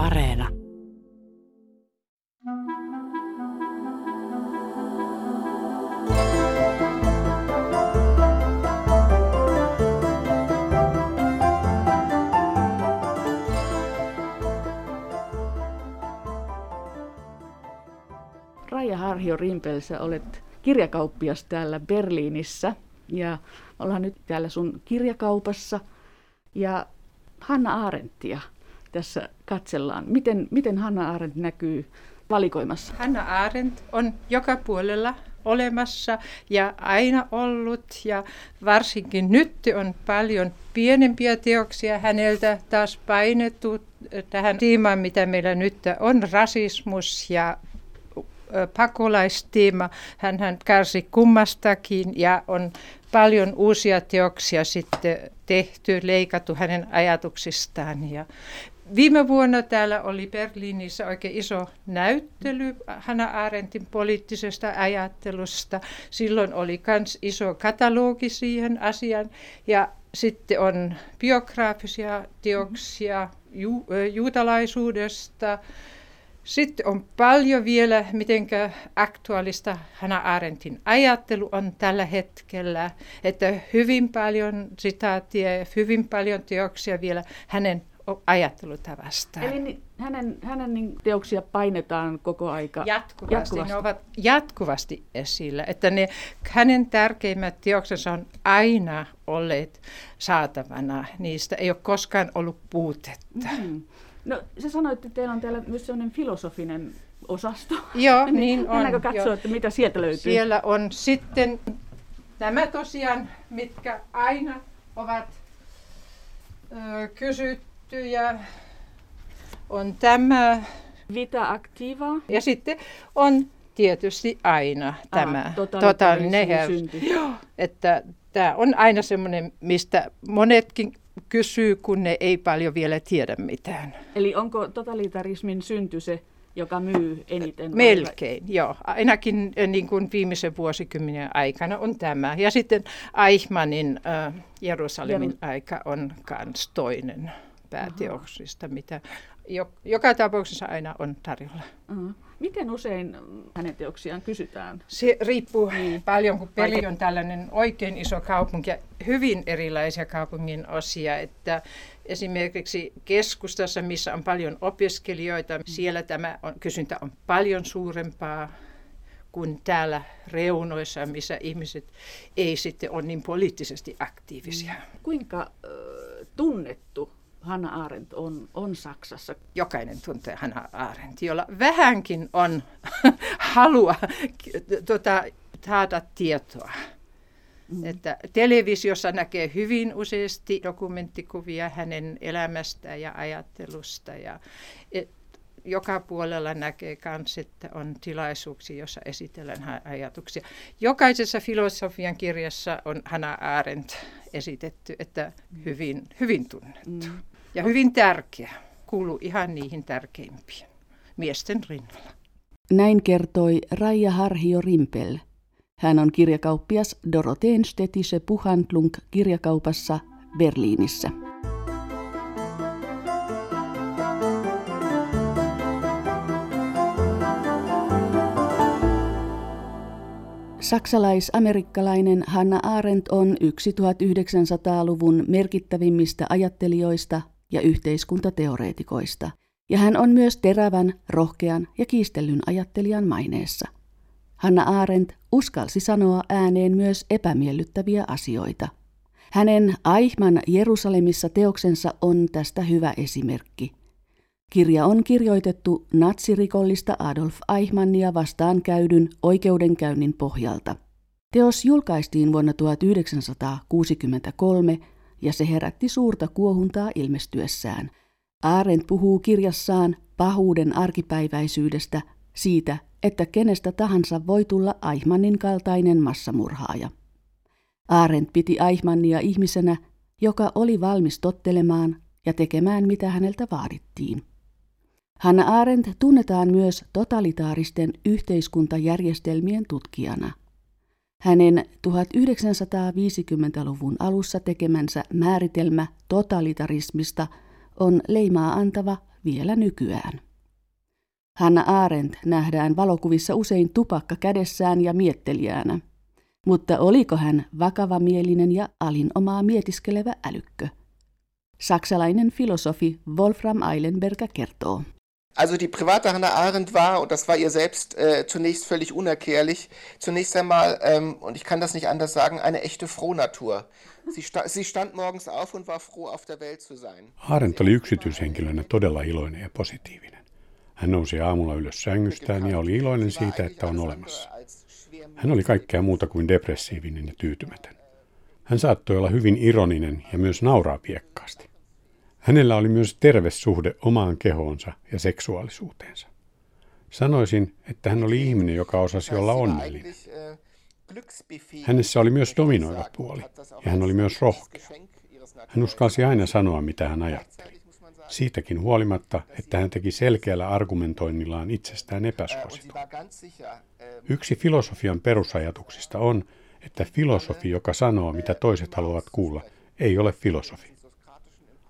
Areena. Raija Harhio Rimpelsä, olet kirjakauppias täällä Berliinissä ja ollaan nyt täällä sun kirjakaupassa. Ja Hanna Arendtia tässä katsellaan. Miten, miten Hanna Arendt näkyy valikoimassa? Hanna Arendt on joka puolella olemassa ja aina ollut ja varsinkin nyt on paljon pienempiä teoksia häneltä taas painettu tähän teemaan, mitä meillä nyt on, rasismus ja pakolaisteema. Hän kärsi kummastakin ja on paljon uusia teoksia sitten tehty, leikattu hänen ajatuksistaan. Ja viime vuonna täällä oli Berliinissä oikein iso näyttely Hanna Arendtin poliittisesta ajattelusta. Silloin oli myös iso katalogi siihen asiaan. Ja sitten on biograafisia teoksia ju- juutalaisuudesta, sitten on paljon vielä, miten aktuaalista Hanna Arendtin ajattelu on tällä hetkellä, että hyvin paljon sitaatia ja hyvin paljon teoksia vielä hänen ajattelutavastaan. Eli hänen, hänen niin teoksia painetaan koko aika jatkuvasti. jatkuvasti. Ne ovat jatkuvasti esillä. Että ne, hänen tärkeimmät teoksensa on aina olleet saatavana. Niistä ei ole koskaan ollut puutetta. Mm. No sä sanoit, että teillä on täällä myös sellainen filosofinen osasto. Joo, niin on. Mennäänkö katsoa, jo. että mitä sieltä löytyy? Siellä on sitten nämä tosiaan, mitkä aina ovat ö, kysyttyjä. On tämä. Vita activa. Ja sitten on tietysti aina tämä ah, totaalinen Joo, että tämä on aina semmoinen, mistä monetkin kysyy, kun ne ei paljon vielä tiedä mitään. Eli onko totalitarismin synty se, joka myy eniten? Melkein, vai? joo. Ainakin eh, niin kuin viimeisen vuosikymmenen aikana on tämä. Ja sitten Eichmannin äh, Jerusalemin Jerus- aika on myös toinen pääteoksista, mitä joka tapauksessa aina on tarjolla. Uh-huh. Miten usein hänen teoksiaan kysytään? Se riippuu niin. paljon, kun Peli on tällainen oikein iso kaupunki ja hyvin erilaisia kaupungin osia. Että esimerkiksi keskustassa, missä on paljon opiskelijoita, mm. siellä tämä on, kysyntä on paljon suurempaa kuin täällä reunoissa, missä ihmiset ei sitten ole niin poliittisesti aktiivisia. Kuinka äh, tunnettu Hanna Arendt on, on Saksassa. Jokainen tuntee Hanna Arendt, jolla vähänkin on halua tuota, saada tietoa. Mm. Että televisiossa näkee hyvin useasti dokumenttikuvia hänen elämästä ja ajattelusta. Ja et, joka puolella näkee myös, että on tilaisuuksia, joissa esitellään ajatuksia. Jokaisessa filosofian kirjassa on Hanna Arendt esitetty, että hyvin, hyvin tunnettu. Mm ja hyvin tärkeä. Kuuluu ihan niihin tärkeimpiin miesten rinnalla. Näin kertoi Raija Harhio Rimpel. Hän on kirjakauppias Dorotheen Städtische Buchhandlung kirjakaupassa Berliinissä. Saksalais-amerikkalainen Hanna Arendt on 1900-luvun merkittävimmistä ajattelijoista ja yhteiskuntateoreetikoista, ja hän on myös terävän, rohkean ja kiistellyn ajattelijan maineessa. Hanna Arendt uskalsi sanoa ääneen myös epämiellyttäviä asioita. Hänen Aihman Jerusalemissa teoksensa on tästä hyvä esimerkki. Kirja on kirjoitettu natsirikollista Adolf Eichmannia vastaan käydyn oikeudenkäynnin pohjalta. Teos julkaistiin vuonna 1963 ja se herätti suurta kuohuntaa ilmestyessään. Arendt puhuu kirjassaan pahuuden arkipäiväisyydestä, siitä, että kenestä tahansa voi tulla Eichmannin kaltainen massamurhaaja. Arendt piti Eichmannia ihmisenä, joka oli valmis tottelemaan ja tekemään mitä häneltä vaadittiin. Hanna Arendt tunnetaan myös totalitaaristen yhteiskuntajärjestelmien tutkijana. Hänen 1950-luvun alussa tekemänsä määritelmä totalitarismista on leimaa antava vielä nykyään. Hanna Arendt nähdään valokuvissa usein tupakka kädessään ja miettelijänä. Mutta oliko hän vakavamielinen ja alinomaa mietiskelevä älykkö? Saksalainen filosofi Wolfram Eilenberger kertoo. Also die private Hannah Arendt war, und das war ihr selbst äh, zunächst völlig unerklärlich, zunächst einmal, ähm, und ich kann das nicht anders sagen, eine echte Frohnatur. Sie, sta sie stand morgens auf und war froh, auf der Welt zu sein. Arendt oli yksityishenkilönä todella iloinen ja positiivinen. Hän nousi aamulla ylös sängystään ja oli iloinen siitä, että on olemassa. Hän oli kaikkea muuta kuin depressiivinen ja tyytymätön. Hän saattoi olla hyvin ironinen ja myös nauraa piekkaasti. Hänellä oli myös terve suhde omaan kehoonsa ja seksuaalisuuteensa. Sanoisin, että hän oli ihminen, joka osasi olla onnellinen. Hänessä oli myös dominoiva puoli, ja hän oli myös rohkea. Hän uskalsi aina sanoa, mitä hän ajatteli. Siitäkin huolimatta, että hän teki selkeällä argumentoinnillaan itsestään epäsuositun. Yksi filosofian perusajatuksista on, että filosofi, joka sanoo, mitä toiset haluavat kuulla, ei ole filosofi.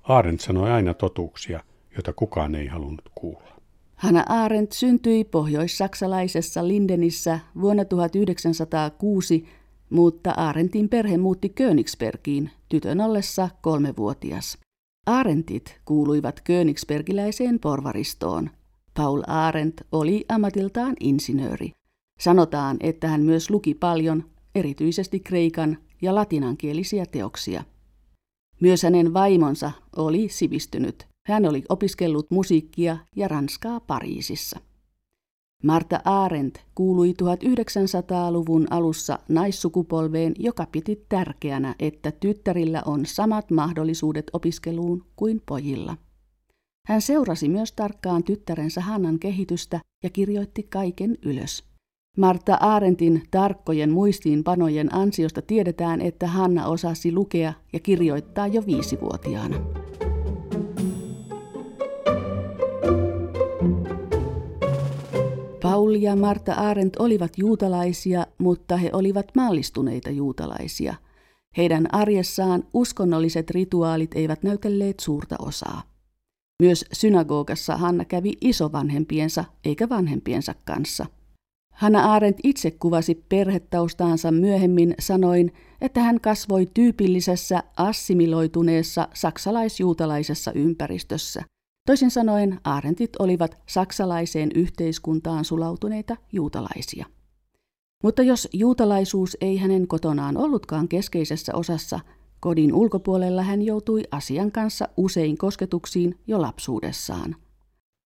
Arendt sanoi aina totuuksia, joita kukaan ei halunnut kuulla. Hanna Arendt syntyi pohjoissaksalaisessa Lindenissä vuonna 1906, mutta Arendtin perhe muutti Königsbergiin tytön ollessa kolmevuotias. Arentit kuuluivat Königsbergiläiseen porvaristoon. Paul Arendt oli ammatiltaan insinööri. Sanotaan, että hän myös luki paljon, erityisesti kreikan ja latinankielisiä teoksia. Myös hänen vaimonsa oli sivistynyt. Hän oli opiskellut musiikkia ja ranskaa Pariisissa. Marta Arendt kuului 1900-luvun alussa naissukupolveen, joka piti tärkeänä, että tyttärillä on samat mahdollisuudet opiskeluun kuin pojilla. Hän seurasi myös tarkkaan tyttärensä Hannan kehitystä ja kirjoitti kaiken ylös. Marta Aarentin tarkkojen muistiinpanojen ansiosta tiedetään, että Hanna osasi lukea ja kirjoittaa jo viisivuotiaana. Paul ja Marta Arendt olivat juutalaisia, mutta he olivat maallistuneita juutalaisia. Heidän arjessaan uskonnolliset rituaalit eivät näytelleet suurta osaa. Myös synagogassa Hanna kävi isovanhempiensa eikä vanhempiensa kanssa – Hanna Arendt itse kuvasi perhetaustaansa myöhemmin sanoin, että hän kasvoi tyypillisessä assimiloituneessa saksalaisjuutalaisessa ympäristössä. Toisin sanoen Arendtit olivat saksalaiseen yhteiskuntaan sulautuneita juutalaisia. Mutta jos juutalaisuus ei hänen kotonaan ollutkaan keskeisessä osassa, kodin ulkopuolella hän joutui asian kanssa usein kosketuksiin jo lapsuudessaan.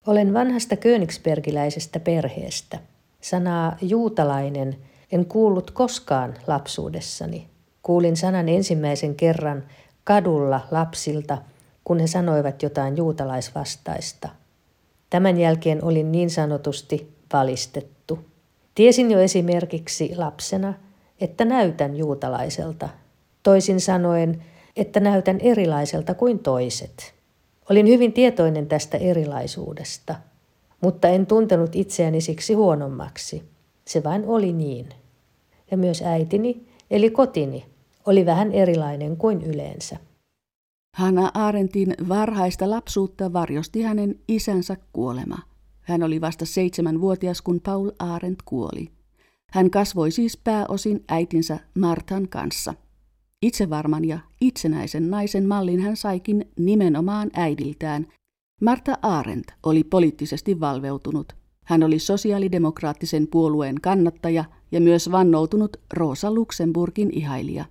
Olen vanhasta königsbergiläisestä perheestä – Sanaa juutalainen en kuullut koskaan lapsuudessani. Kuulin sanan ensimmäisen kerran kadulla lapsilta, kun he sanoivat jotain juutalaisvastaista. Tämän jälkeen olin niin sanotusti valistettu. Tiesin jo esimerkiksi lapsena, että näytän juutalaiselta. Toisin sanoen, että näytän erilaiselta kuin toiset. Olin hyvin tietoinen tästä erilaisuudesta – mutta en tuntenut itseäni siksi huonommaksi. Se vain oli niin. Ja myös äitini, eli kotini, oli vähän erilainen kuin yleensä. Hanna Aarentin varhaista lapsuutta varjosti hänen isänsä kuolema. Hän oli vasta seitsemänvuotias, kun Paul Arendt kuoli. Hän kasvoi siis pääosin äitinsä Martan kanssa. Itsevarman ja itsenäisen naisen mallin hän saikin nimenomaan äidiltään, Marta Arendt oli poliittisesti valveutunut. Hän oli sosiaalidemokraattisen puolueen kannattaja ja myös vannoutunut Rosa Luxemburgin ihailija.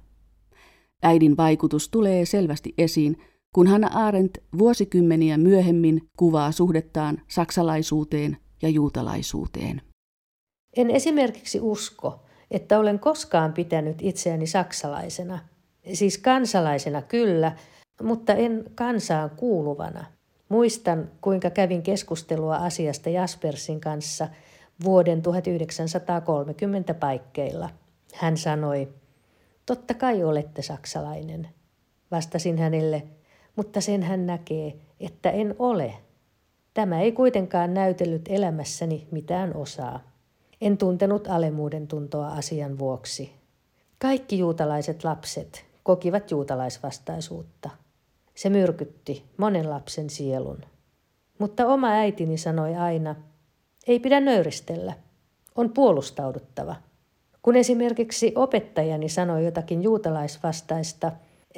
Äidin vaikutus tulee selvästi esiin, kun Hanna Arendt vuosikymmeniä myöhemmin kuvaa suhdettaan saksalaisuuteen ja juutalaisuuteen. En esimerkiksi usko, että olen koskaan pitänyt itseäni saksalaisena. Siis kansalaisena kyllä, mutta en kansaan kuuluvana. Muistan, kuinka kävin keskustelua asiasta Jaspersin kanssa vuoden 1930 paikkeilla. Hän sanoi, totta kai olette saksalainen. Vastasin hänelle, mutta sen hän näkee, että en ole. Tämä ei kuitenkaan näytellyt elämässäni mitään osaa. En tuntenut alemuuden tuntoa asian vuoksi. Kaikki juutalaiset lapset kokivat juutalaisvastaisuutta – se myrkytti monen lapsen sielun. mutta oma äitini sanoi aina, ei pidä nöyristellä, on puolustauduttava. Kun esimerkiksi opettajani sanoi jotakin juutalaisvastaista,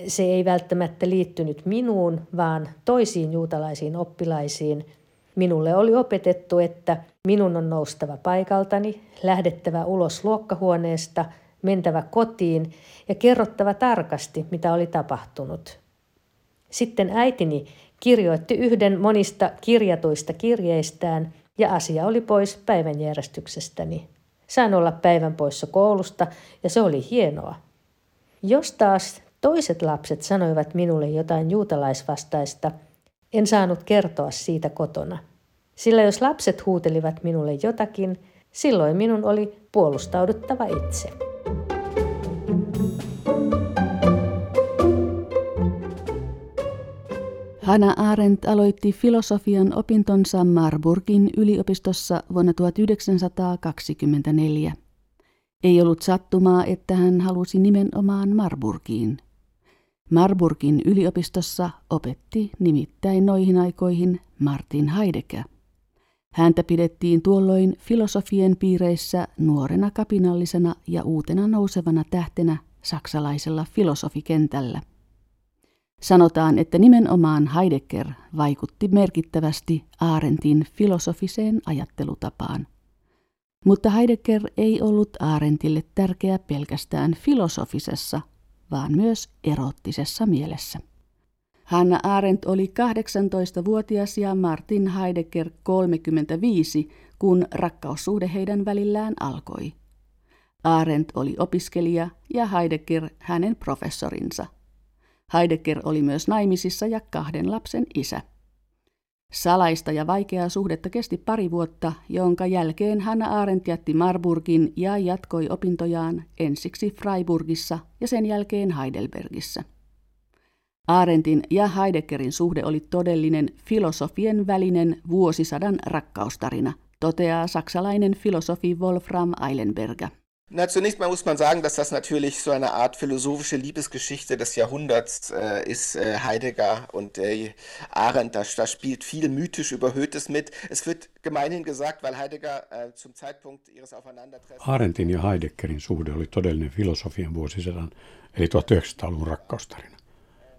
se ei välttämättä liittynyt minuun, vaan toisiin juutalaisiin oppilaisiin. Minulle oli opetettu, että minun on noustava paikaltani, lähdettävä ulos luokkahuoneesta, mentävä kotiin ja kerrottava tarkasti, mitä oli tapahtunut. Sitten äitini kirjoitti yhden monista kirjatuista kirjeistään ja asia oli pois päivänjärjestyksestäni. Sain olla päivän poissa koulusta ja se oli hienoa. Jos taas toiset lapset sanoivat minulle jotain juutalaisvastaista, en saanut kertoa siitä kotona. Sillä jos lapset huutelivat minulle jotakin, silloin minun oli puolustauduttava itse. Hanna Arendt aloitti filosofian opintonsa Marburgin yliopistossa vuonna 1924. Ei ollut sattumaa, että hän halusi nimenomaan Marburgiin. Marburgin yliopistossa opetti nimittäin noihin aikoihin Martin Heidegger. Häntä pidettiin tuolloin filosofien piireissä nuorena kapinallisena ja uutena nousevana tähtenä saksalaisella filosofikentällä. Sanotaan, että nimenomaan Heidegger vaikutti merkittävästi Aarentin filosofiseen ajattelutapaan. Mutta Heidegger ei ollut Aarentille tärkeä pelkästään filosofisessa, vaan myös erottisessa mielessä. Hanna Arendt oli 18-vuotias ja Martin Heidegger 35, kun rakkaussuhde heidän välillään alkoi. Arendt oli opiskelija ja Heidegger hänen professorinsa. Heidegger oli myös naimisissa ja kahden lapsen isä. Salaista ja vaikeaa suhdetta kesti pari vuotta, jonka jälkeen Hanna Arendt jätti Marburgin ja jatkoi opintojaan ensiksi Freiburgissa ja sen jälkeen Heidelbergissä. Arendtin ja Heideggerin suhde oli todellinen filosofien välinen vuosisadan rakkaustarina, toteaa saksalainen filosofi Wolfram Eilenberger. Na, zunächst mal muss man sagen, dass das natürlich so eine Art philosophische Liebesgeschichte des Jahrhunderts äh, ist. Äh, Heidegger und äh, Arendt, da, da, spielt viel mythisch Überhöhtes mit. Es wird gemeinhin gesagt, weil Heidegger äh, zum Zeitpunkt ihres Aufeinandertreffens... Arendtin ja Heideggerin suhde oli todellinen filosofian vuosisadan, eli 1900-luvun rakkaustarina.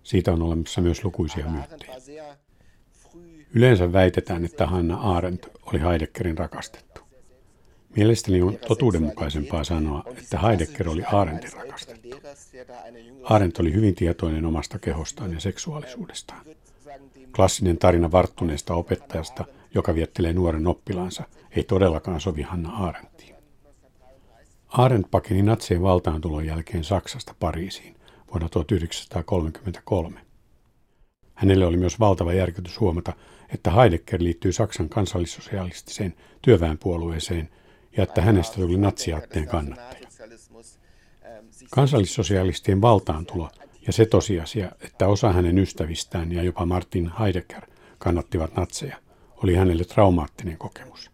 Siitä on olemassa myös lukuisia myyttejä. Yleensä väitetään, että Hanna Arendt oli Heideggerin rakastettu. Mielestäni on totuudenmukaisempaa sanoa, että Heidegger oli Arendtin rakastettu. Arendt oli hyvin tietoinen omasta kehostaan ja seksuaalisuudestaan. Klassinen tarina varttuneesta opettajasta, joka viettelee nuoren oppilaansa, ei todellakaan sovi Hanna Arendtiin. Arendt pakeni natsien valtaantulon jälkeen Saksasta Pariisiin vuonna 1933. Hänelle oli myös valtava järkytys huomata, että Heidegger liittyy Saksan kansallissosialistiseen työväenpuolueeseen – ja että hänestä tuli natsiaatteen kannattaja. Kansallissosialistien valtaantulo ja se tosiasia, että osa hänen ystävistään ja jopa Martin Heidegger kannattivat natseja, oli hänelle traumaattinen kokemus.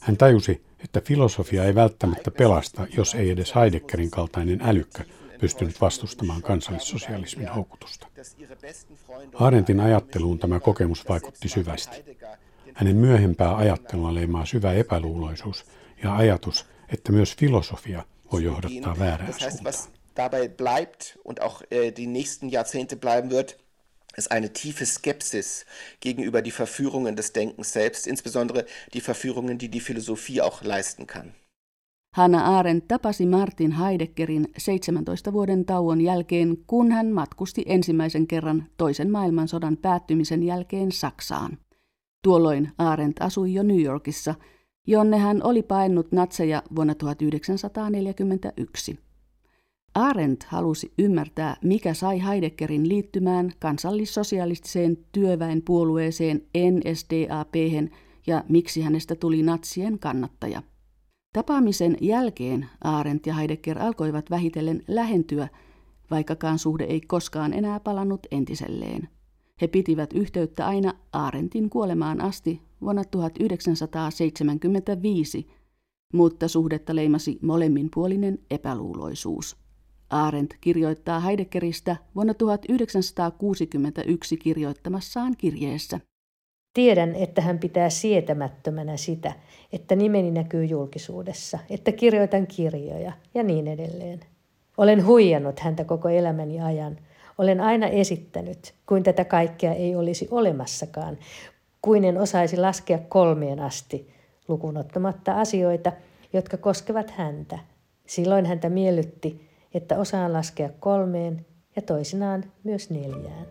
Hän tajusi, että filosofia ei välttämättä pelasta, jos ei edes Heideggerin kaltainen älykkö pystynyt vastustamaan kansallissosialismin houkutusta. Arentin ajatteluun tämä kokemus vaikutti syvästi. Hänen myöhempää ajattelua leimaa syvä epäluuloisuus ja ajatus, että myös filosofia voi johdattaa väärään suuntaan. dabei bleibt und auch äh, die nächsten Jahrzehnte bleiben wird, ist eine tiefe Skepsis gegenüber die Verführungen des Denkens selbst, insbesondere die Verführungen, die die Philosophie auch leisten kann. Hanna Arendt tapasi Martin Heideggerin 17 vuoden tauon jälkeen, kun hän matkusti ensimmäisen kerran toisen maailmansodan päättymisen jälkeen Saksaan. Tuolloin Arendt asui jo New Yorkissa, jonne hän oli paennut natseja vuonna 1941. Arendt halusi ymmärtää, mikä sai Heideggerin liittymään kansallissosialistiseen työväenpuolueeseen NSDAP ja miksi hänestä tuli natsien kannattaja. Tapaamisen jälkeen Arendt ja Heidegger alkoivat vähitellen lähentyä, vaikkakaan suhde ei koskaan enää palannut entiselleen. He pitivät yhteyttä aina Aarentin kuolemaan asti vuonna 1975, mutta suhdetta leimasi molemminpuolinen epäluuloisuus. Arendt kirjoittaa Heideggeristä vuonna 1961 kirjoittamassaan kirjeessä. Tiedän, että hän pitää sietämättömänä sitä, että nimeni näkyy julkisuudessa, että kirjoitan kirjoja ja niin edelleen. Olen huijannut häntä koko elämäni ajan. Olen aina esittänyt, kuin tätä kaikkea ei olisi olemassakaan, kuin en osaisi laskea kolmeen asti, lukunottamatta asioita, jotka koskevat häntä. Silloin häntä miellytti, että osaan laskea kolmeen ja toisinaan myös neljään.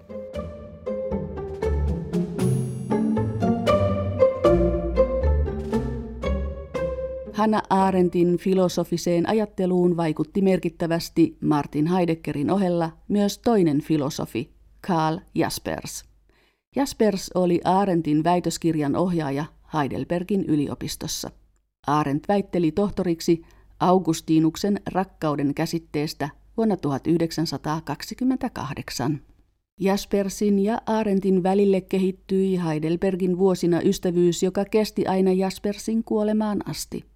Hanna Arendtin filosofiseen ajatteluun vaikutti merkittävästi Martin Heideggerin ohella myös toinen filosofi, Karl Jaspers. Jaspers oli Arendtin väitöskirjan ohjaaja Heidelbergin yliopistossa. Arendt väitteli tohtoriksi Augustinuksen rakkauden käsitteestä vuonna 1928. Jaspersin ja Arendtin välille kehittyi Heidelbergin vuosina ystävyys, joka kesti aina Jaspersin kuolemaan asti.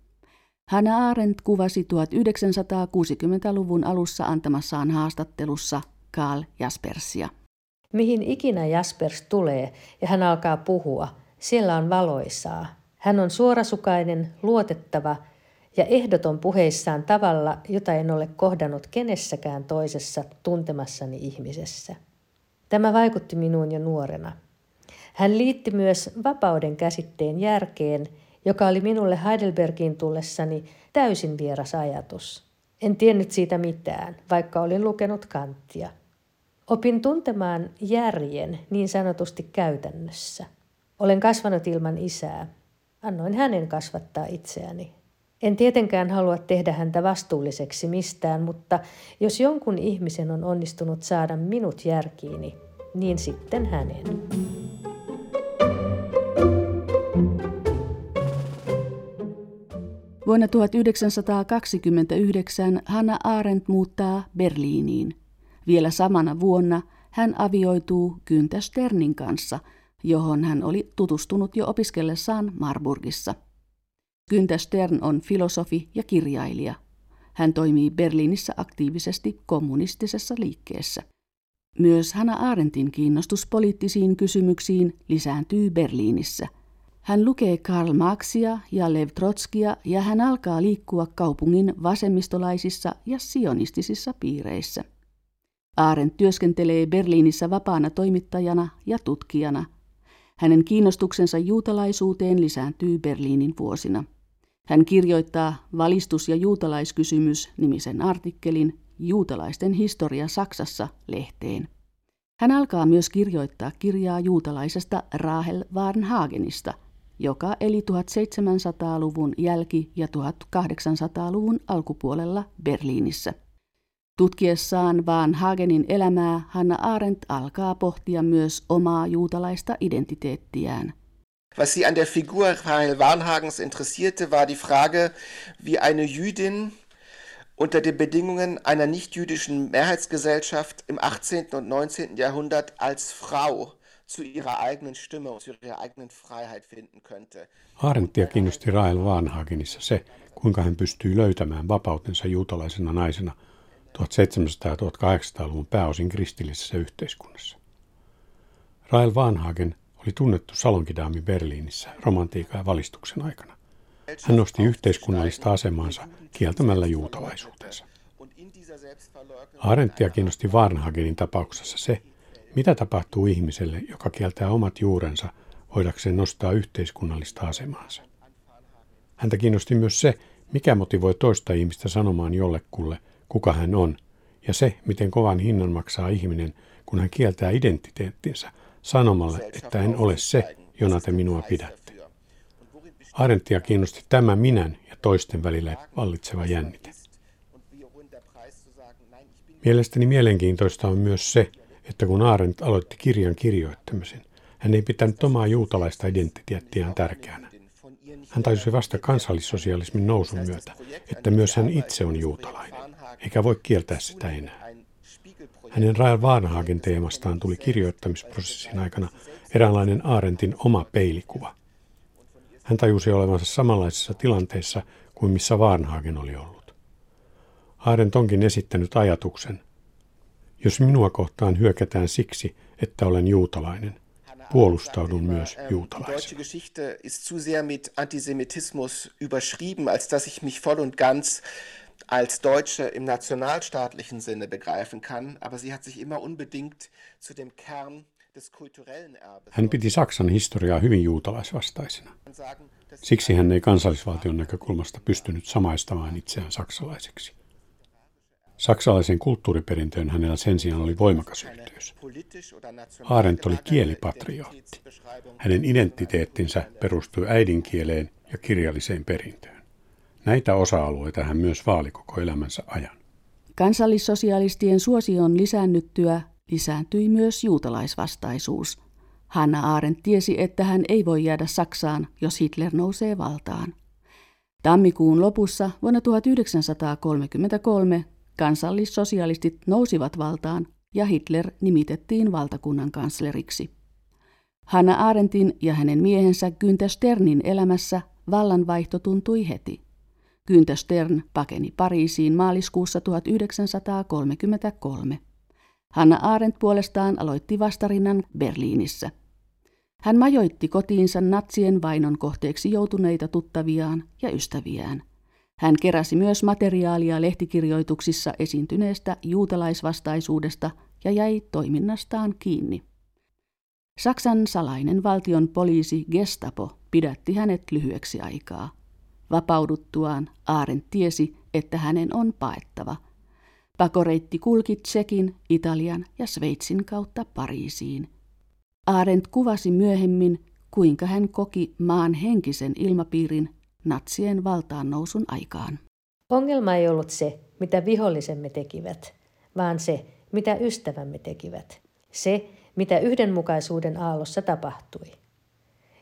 Hannah Arendt kuvasi 1960-luvun alussa antamassaan haastattelussa Karl Jaspersia. Mihin ikinä Jaspers tulee ja hän alkaa puhua, siellä on valoisaa. Hän on suorasukainen, luotettava ja ehdoton puheissaan tavalla, jota en ole kohdannut kenessäkään toisessa tuntemassani ihmisessä. Tämä vaikutti minuun jo nuorena. Hän liitti myös vapauden käsitteen järkeen – joka oli minulle Heidelbergiin tullessani täysin vieras ajatus. En tiennyt siitä mitään, vaikka olin lukenut kanttia. Opin tuntemaan järjen niin sanotusti käytännössä. Olen kasvanut ilman isää. Annoin hänen kasvattaa itseäni. En tietenkään halua tehdä häntä vastuulliseksi mistään, mutta jos jonkun ihmisen on onnistunut saada minut järkiini, niin sitten hänen. Vuonna 1929 Hanna Arendt muuttaa Berliiniin. Vielä samana vuonna hän avioituu Günther Sternin kanssa, johon hän oli tutustunut jo opiskellessaan Marburgissa. Günther Stern on filosofi ja kirjailija. Hän toimii Berliinissä aktiivisesti kommunistisessa liikkeessä. Myös Hanna Arendtin kiinnostus poliittisiin kysymyksiin lisääntyy Berliinissä – hän lukee Karl Marxia ja Lev Trotskia ja hän alkaa liikkua kaupungin vasemmistolaisissa ja sionistisissa piireissä. Arendt työskentelee Berliinissä vapaana toimittajana ja tutkijana. Hänen kiinnostuksensa juutalaisuuteen lisääntyy Berliinin vuosina. Hän kirjoittaa Valistus- ja juutalaiskysymys nimisen artikkelin Juutalaisten historia Saksassa lehteen. Hän alkaa myös kirjoittaa kirjaa juutalaisesta Rahel Warnhagenista – joka eli 1700-luvun jälki- ja 1800-luvun alkupuolella Berliinissä. Tutkiessaan Van Hagenin elämää Hanna Arendt alkaa pohtia myös omaa juutalaista identiteettiään. Was sie an der Figur Rahel Warnhagens interessierte, war die Frage, wie eine Jüdin unter den Bedingungen einer nicht-jüdischen Mehrheitsgesellschaft im 18. und 19. Jahrhundert als Frau zu ihrer eigenen Stimme und zu ihrer eigenen Freiheit finden könnte. Arendtia kiinnosti Rael Vanhagenissa se, kuinka hän pystyy löytämään vapautensa juutalaisena naisena 1700- ja 1800-luvun pääosin kristillisessä yhteiskunnassa. Rael Vanhagen oli tunnettu salonkidaami Berliinissä romantiikan ja valistuksen aikana. Hän nosti yhteiskunnallista asemaansa kieltämällä juutalaisuutensa. Arendtia kiinnosti Varnhagenin tapauksessa se, mitä tapahtuu ihmiselle, joka kieltää omat juurensa voidakseen nostaa yhteiskunnallista asemaansa? Häntä kiinnosti myös se, mikä motivoi toista ihmistä sanomaan jollekulle, kuka hän on, ja se, miten kovan hinnan maksaa ihminen, kun hän kieltää identiteettinsä sanomalle, että en ole se, jona te minua pidätte. Arendtia kiinnosti tämä minän ja toisten välillä vallitseva jännite. Mielestäni mielenkiintoista on myös se, että kun Arendt aloitti kirjan kirjoittamisen, hän ei pitänyt omaa juutalaista identiteettiään tärkeänä. Hän tajusi vasta kansallissosialismin nousun myötä, että myös hän itse on juutalainen, eikä voi kieltää sitä enää. Hänen Rael Warnhagen teemastaan tuli kirjoittamisprosessin aikana eräänlainen Aarentin oma peilikuva. Hän tajusi olevansa samanlaisessa tilanteessa kuin missä Warnhagen oli ollut. Arendt onkin esittänyt ajatuksen, jos minua kohtaan hyökätään siksi, että olen juutalainen, puolustaudun myös juutalaisena. Geschichte ist zu sehr mit Antisemitismus überschrieben, als dass ich mich voll und ganz als Deutsche im nationalstaatlichen Sinne begreifen kann, aber sie hat sich immer unbedingt zu dem Kern hän piti Saksan historiaa hyvin juutalaisvastaisena. Siksi hän ei kansallisvaltion näkökulmasta pystynyt samaistamaan itseään saksalaiseksi. Saksalaisen kulttuuriperintöön hänellä sen sijaan oli voimakas yhteys. Arendt oli kielipatriotti. Hänen identiteettinsä perustui äidinkieleen ja kirjalliseen perintöön. Näitä osa-alueita hän myös vaali koko elämänsä ajan. Kansallissosialistien suosion lisäännyttyä lisääntyi myös juutalaisvastaisuus. Hanna Arendt tiesi, että hän ei voi jäädä Saksaan, jos Hitler nousee valtaan. Tammikuun lopussa vuonna 1933 kansallissosialistit nousivat valtaan ja Hitler nimitettiin valtakunnan kansleriksi. Hanna Arendtin ja hänen miehensä Günther Sternin elämässä vallanvaihto tuntui heti. Günther Stern pakeni Pariisiin maaliskuussa 1933. Hanna Arendt puolestaan aloitti vastarinnan Berliinissä. Hän majoitti kotiinsa natsien vainon kohteeksi joutuneita tuttaviaan ja ystäviään. Hän keräsi myös materiaalia lehtikirjoituksissa esiintyneestä juutalaisvastaisuudesta ja jäi toiminnastaan kiinni. Saksan salainen valtion poliisi Gestapo pidätti hänet lyhyeksi aikaa. Vapauduttuaan Aaren tiesi, että hänen on paettava. Pakoreitti kulki Tsekin, Italian ja Sveitsin kautta Pariisiin. Arendt kuvasi myöhemmin, kuinka hän koki maan henkisen ilmapiirin natsien valtaan nousun aikaan. Ongelma ei ollut se, mitä vihollisemme tekivät, vaan se, mitä ystävämme tekivät. Se, mitä yhdenmukaisuuden aallossa tapahtui.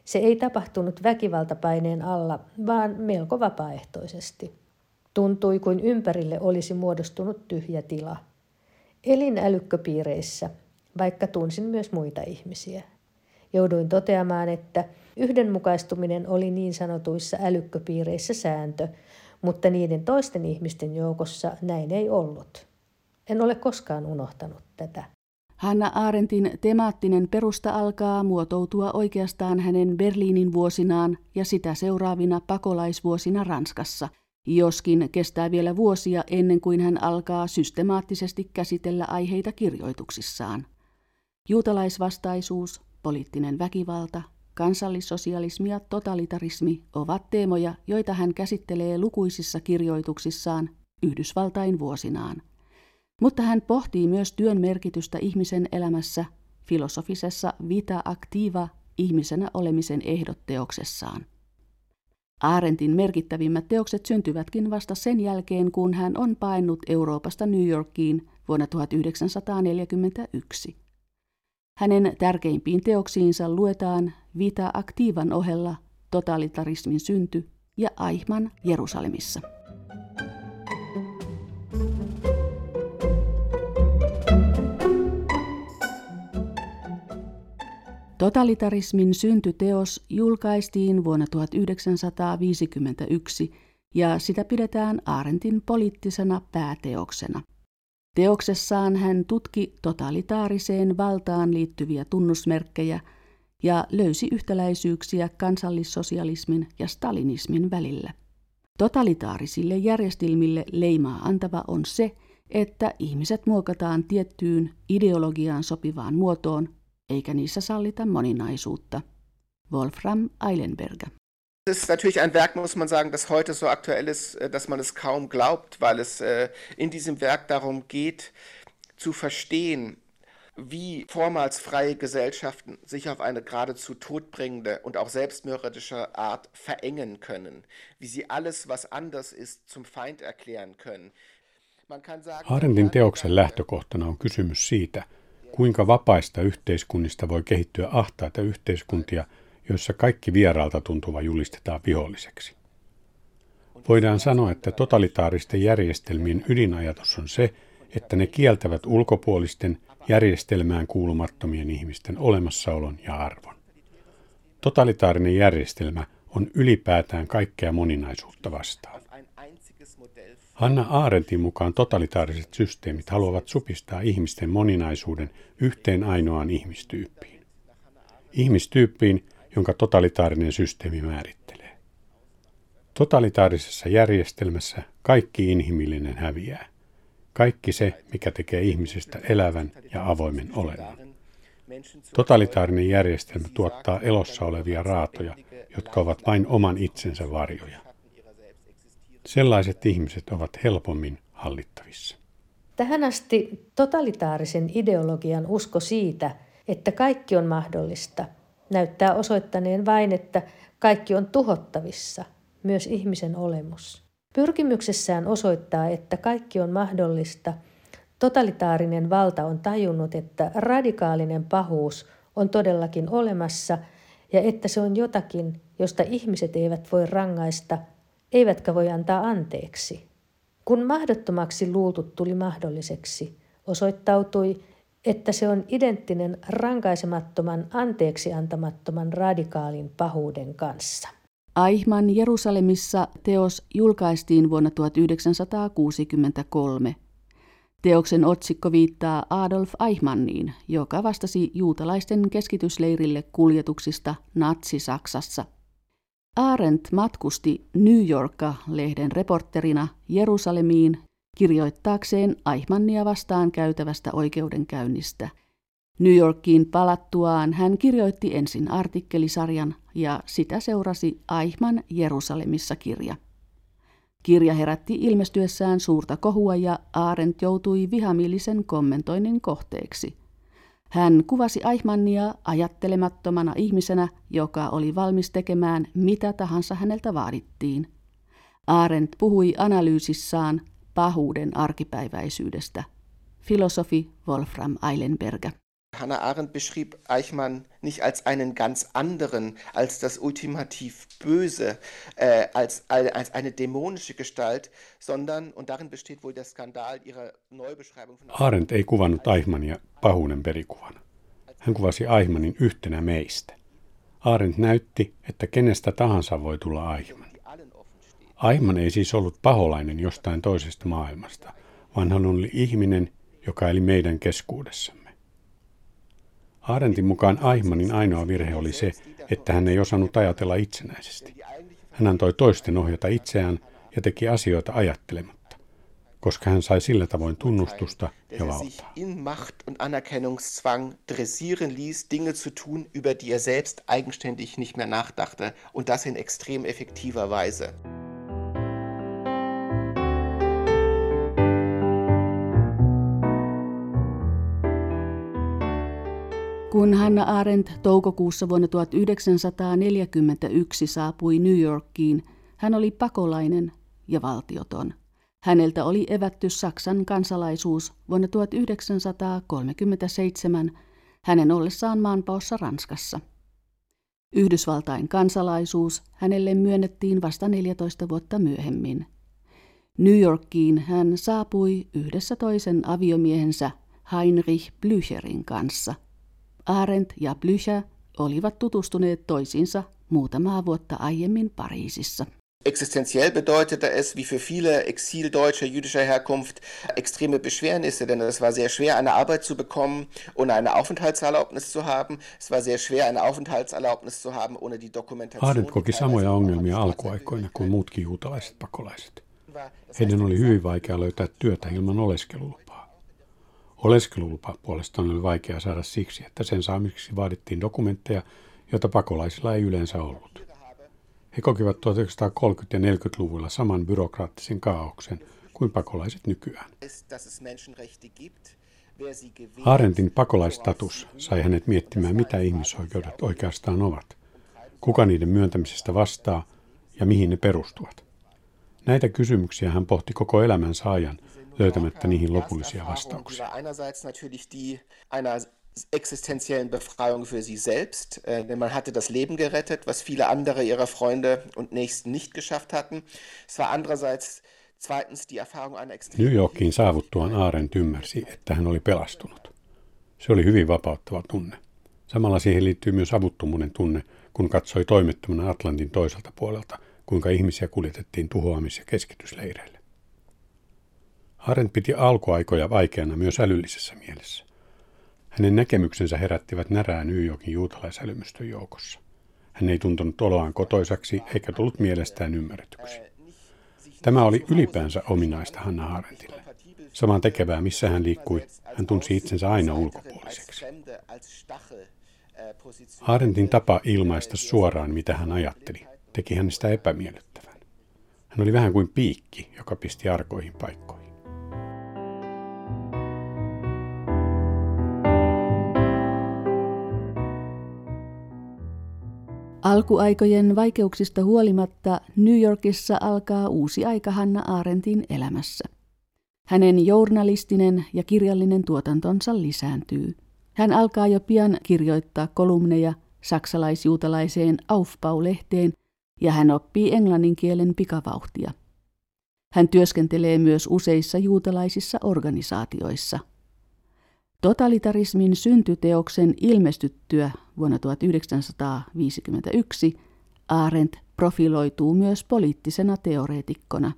Se ei tapahtunut väkivaltapaineen alla, vaan melko vapaaehtoisesti. Tuntui kuin ympärille olisi muodostunut tyhjä tila. Elin älykköpiireissä, vaikka tunsin myös muita ihmisiä. Jouduin toteamaan, että yhdenmukaistuminen oli niin sanotuissa älykköpiireissä sääntö, mutta niiden toisten ihmisten joukossa näin ei ollut. En ole koskaan unohtanut tätä. Hanna Arendtin temaattinen perusta alkaa muotoutua oikeastaan hänen Berliinin vuosinaan ja sitä seuraavina pakolaisvuosina Ranskassa, joskin kestää vielä vuosia ennen kuin hän alkaa systemaattisesti käsitellä aiheita kirjoituksissaan. Juutalaisvastaisuus, poliittinen väkivalta, kansallissosialismi ja totalitarismi ovat teemoja, joita hän käsittelee lukuisissa kirjoituksissaan Yhdysvaltain vuosinaan. Mutta hän pohtii myös työn merkitystä ihmisen elämässä filosofisessa Vita Activa ihmisenä olemisen ehdotteoksessaan. Aarentin merkittävimmät teokset syntyvätkin vasta sen jälkeen, kun hän on painut Euroopasta New Yorkiin vuonna 1941. Hänen tärkeimpiin teoksiinsa luetaan Vita Aktiivan ohella totalitarismin synty ja Aihman Jerusalemissa. Totalitarismin syntyteos julkaistiin vuonna 1951 ja sitä pidetään Aarentin poliittisena pääteoksena. Teoksessaan hän tutki totalitaariseen valtaan liittyviä tunnusmerkkejä ja löysi yhtäläisyyksiä kansallissosialismin ja stalinismin välillä. Totalitaarisille järjestelmille leimaa antava on se, että ihmiset muokataan tiettyyn ideologiaan sopivaan muotoon, eikä niissä sallita moninaisuutta. Wolfram Eilenberger. Das ist natürlich ein Werk, muss man sagen, das heute so aktuell ist, äh, dass man es kaum glaubt, weil es äh, in diesem Werk darum geht, zu verstehen, wie vormals freie Gesellschaften sich auf eine geradezu todbringende und auch selbstmörderische Art verengen können, wie sie alles, was anders ist, zum Feind erklären können. Arendtin teoksen lähtökohtana on kysymys siitä, kuinka vapaista yhteiskunnista voi kehittyä ahtaita yhteiskuntia – joissa kaikki vieraalta tuntuva julistetaan viholliseksi. Voidaan sanoa, että totalitaaristen järjestelmien ydinajatus on se, että ne kieltävät ulkopuolisten järjestelmään kuulumattomien ihmisten olemassaolon ja arvon. Totalitaarinen järjestelmä on ylipäätään kaikkea moninaisuutta vastaan. Hanna Aarentin mukaan totalitaariset systeemit haluavat supistaa ihmisten moninaisuuden yhteen ainoaan ihmistyyppiin. ihmistyyppiin, jonka totalitaarinen systeemi määrittelee. Totalitaarisessa järjestelmässä kaikki inhimillinen häviää. Kaikki se, mikä tekee ihmisestä elävän ja avoimen olennon. Totalitaarinen järjestelmä tuottaa elossa olevia raatoja, jotka ovat vain oman itsensä varjoja. Sellaiset ihmiset ovat helpommin hallittavissa. Tähän asti totalitaarisen ideologian usko siitä, että kaikki on mahdollista, näyttää osoittaneen vain, että kaikki on tuhottavissa, myös ihmisen olemus. Pyrkimyksessään osoittaa, että kaikki on mahdollista, totalitaarinen valta on tajunnut, että radikaalinen pahuus on todellakin olemassa ja että se on jotakin, josta ihmiset eivät voi rangaista, eivätkä voi antaa anteeksi. Kun mahdottomaksi luultu tuli mahdolliseksi, osoittautui, että se on identtinen rankaisemattoman anteeksi antamattoman radikaalin pahuuden kanssa. Aihman Jerusalemissa teos julkaistiin vuonna 1963. Teoksen otsikko viittaa Adolf Eichmanniin, joka vastasi juutalaisten keskitysleirille kuljetuksista Natsi-Saksassa. Arendt matkusti New Yorka-lehden reporterina Jerusalemiin kirjoittaakseen Eichmannia vastaan käytävästä oikeudenkäynnistä. New Yorkiin palattuaan hän kirjoitti ensin artikkelisarjan ja sitä seurasi Eichmann Jerusalemissa kirja. Kirja herätti ilmestyessään suurta kohua ja Arendt joutui vihamielisen kommentoinnin kohteeksi. Hän kuvasi Eichmannia ajattelemattomana ihmisenä, joka oli valmis tekemään mitä tahansa häneltä vaadittiin. Arendt puhui analyysissaan pahuuden arkipäiväisyydestä. Filosofi Wolfram Eilenberger. Hannah Arendt beschrieb Eichmann nicht als einen ganz anderen, als das ultimativ Böse, äh, als, als eine dämonische Gestalt, sondern, und darin besteht wohl der Skandal ihrer Neubeschreibung von... Arendt ei kuvannut Eichmannia pahuuden perikuvana. Hän kuvasi Eichmannin yhtenä meistä. Arendt näytti, että kenestä tahansa voi tulla Eichmann. Eichmann ei siis ollut paholainen jostain toisesta maailmasta, vaan hän oli ihminen, joka eli meidän keskuudessamme. Arentin mukaan Aimanin ainoa virhe oli se, että hän ei osannut ajatella itsenäisesti. Hän antoi toisten ohjata itseään ja teki asioita ajattelematta, koska hän sai sillä tavoin tunnustusta ja valtaa. in Macht und Anerkennungszwang dressieren ließ, Dinge zu tun, über die er selbst eigenständig nicht mehr nachdachte und das in extrem effektiver Weise. Kun Hanna Arendt toukokuussa vuonna 1941 saapui New Yorkiin, hän oli pakolainen ja valtioton. Häneltä oli evätty Saksan kansalaisuus vuonna 1937 hänen ollessaan maanpaossa Ranskassa. Yhdysvaltain kansalaisuus hänelle myönnettiin vasta 14 vuotta myöhemmin. New Yorkiin hän saapui yhdessä toisen aviomiehensä Heinrich Blücherin kanssa – Arendt ja Blücher olivat tutustuneet toisiinsa muutamaa vuotta aiemmin Pariisissa. Existenziell bedeutete es, wie für viele Exildeutsche jüdischer Herkunft, extreme Beschwernisse, denn es war sehr schwer, eine Arbeit zu bekommen, ohne eine Aufenthaltserlaubnis zu haben. Es war sehr schwer, eine Aufenthaltserlaubnis zu haben, ohne die Dokumentation. Arendt koki samoja ongelmia alkuaikoina kuin muutkin juutalaiset pakolaiset. Heidän oli hyvin vaikea löytää työtä ilman oleskelulupaa. Oleskelulupa puolestaan oli vaikea saada siksi, että sen saamiseksi vaadittiin dokumentteja, joita pakolaisilla ei yleensä ollut. He kokivat 1930- ja 40-luvulla saman byrokraattisen kaauksen kuin pakolaiset nykyään. Arentin pakolaistatus sai hänet miettimään, mitä ihmisoikeudet oikeastaan ovat, kuka niiden myöntämisestä vastaa ja mihin ne perustuvat. Näitä kysymyksiä hän pohti koko elämänsä ajan löytämättä niihin lopullisia vastauksia. existenziellen Befreiung für sie selbst, äh, denn man hatte das Leben gerettet, was viele andere ihrer Freunde und Nächsten nicht geschafft hatten. Es war andererseits zweitens die Erfahrung einer New Yorkiin saavuttuaan Arendt ymmärsi, että hän oli pelastunut. Se oli hyvin vapauttava tunne. Samalla siihen liittyy myös avuttomuuden tunne, kun katsoi toimettomana Atlantin toiselta puolelta, kuinka ihmisiä kuljetettiin tuhoamis- ja keskitysleireille. Arendt piti alkuaikoja vaikeana myös älyllisessä mielessä. Hänen näkemyksensä herättivät närää New Yorkin juutalaisälymmystön joukossa. Hän ei tuntunut oloaan kotoisaksi eikä tullut mielestään ymmärretyksi. Tämä oli ylipäänsä ominaista Hanna Arendtille. Saman tekevää, missä hän liikkui, hän tunsi itsensä aina ulkopuoliseksi. Arendtin tapa ilmaista suoraan, mitä hän ajatteli, teki hänestä epämiellyttävän. Hän oli vähän kuin piikki, joka pisti arkoihin paikkoihin. Alkuaikojen vaikeuksista huolimatta New Yorkissa alkaa uusi aika Hanna Arendtin elämässä. Hänen journalistinen ja kirjallinen tuotantonsa lisääntyy. Hän alkaa jo pian kirjoittaa kolumneja saksalaisjuutalaiseen Aufbau-lehteen ja hän oppii englannin kielen pikavauhtia. Hän työskentelee myös useissa juutalaisissa organisaatioissa – Totalitarismin syntyteoksen ilmestyttyä vuonna 1951 Arendt profiloituu myös poliittisena teoreetikkona.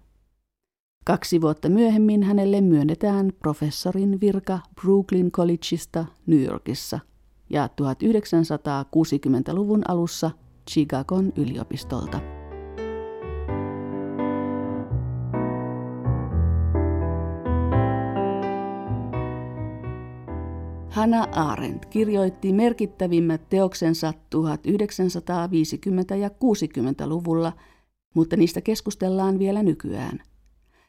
Kaksi vuotta myöhemmin hänelle myönnetään professorin virka Brooklyn Collegeista New Yorkissa ja 1960-luvun alussa Chicagon yliopistolta. Hanna Arendt kirjoitti merkittävimmät teoksensa 1950- ja 60-luvulla, mutta niistä keskustellaan vielä nykyään.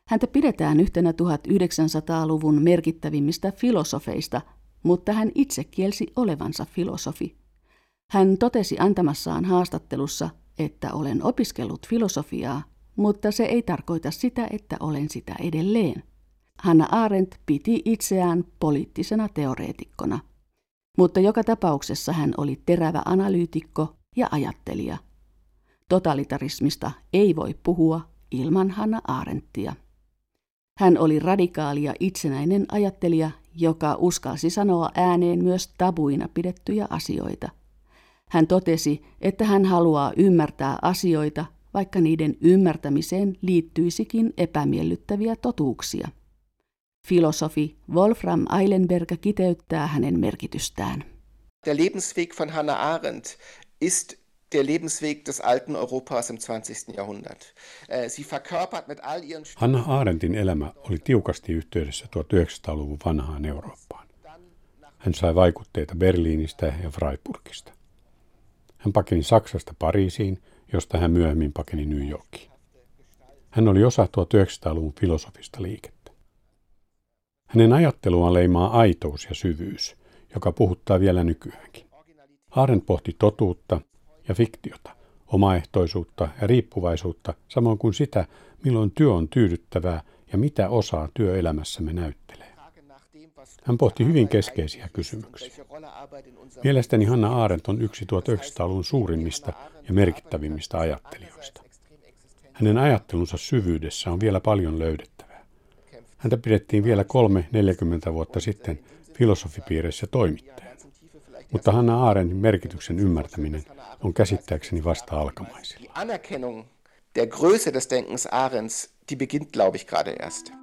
Häntä pidetään yhtenä 1900-luvun merkittävimmistä filosofeista, mutta hän itse kielsi olevansa filosofi. Hän totesi antamassaan haastattelussa, että olen opiskellut filosofiaa, mutta se ei tarkoita sitä, että olen sitä edelleen. Hanna Arendt piti itseään poliittisena teoreetikkona. Mutta joka tapauksessa hän oli terävä analyytikko ja ajattelija. Totalitarismista ei voi puhua ilman Hanna Arendtia. Hän oli radikaali ja itsenäinen ajattelija, joka uskalsi sanoa ääneen myös tabuina pidettyjä asioita. Hän totesi, että hän haluaa ymmärtää asioita, vaikka niiden ymmärtämiseen liittyisikin epämiellyttäviä totuuksia. Filosofi Wolfram Eilenberg kiteyttää hänen merkitystään. Der Lebensweg von Hannah Arendt ist der Lebensweg des alten Europas im 20. Jahrhundert. Äh, sie verkörpert mit all ihren... Hannah Arendtin elämä oli tiukasti yhteydessä 1900-luvun vanhaan Eurooppaan. Hän sai vaikutteita Berliinistä ja Freiburgista. Hän pakeni Saksasta Pariisiin, josta hän myöhemmin pakeni New Yorkiin. Hän oli osa 1900-luvun filosofista liikettä. Hänen ajatteluaan leimaa aitous ja syvyys, joka puhuttaa vielä nykyäänkin. Arendt pohti totuutta ja fiktiota, omaehtoisuutta ja riippuvaisuutta, samoin kuin sitä, milloin työ on tyydyttävää ja mitä osaa työelämässämme näyttelee. Hän pohti hyvin keskeisiä kysymyksiä. Mielestäni Hanna Arendt on yksi 1900-luvun suurimmista ja merkittävimmistä ajattelijoista. Hänen ajattelunsa syvyydessä on vielä paljon löydettävää. Häntä pidettiin vielä kolme 40 vuotta sitten filosofipiireissä toimittajana. Mutta Hanna Arendtin merkityksen ymmärtäminen on käsittääkseni vasta alkamaisilla. der Größe des Denkens Arends, die beginnt, glaube ich, gerade erst.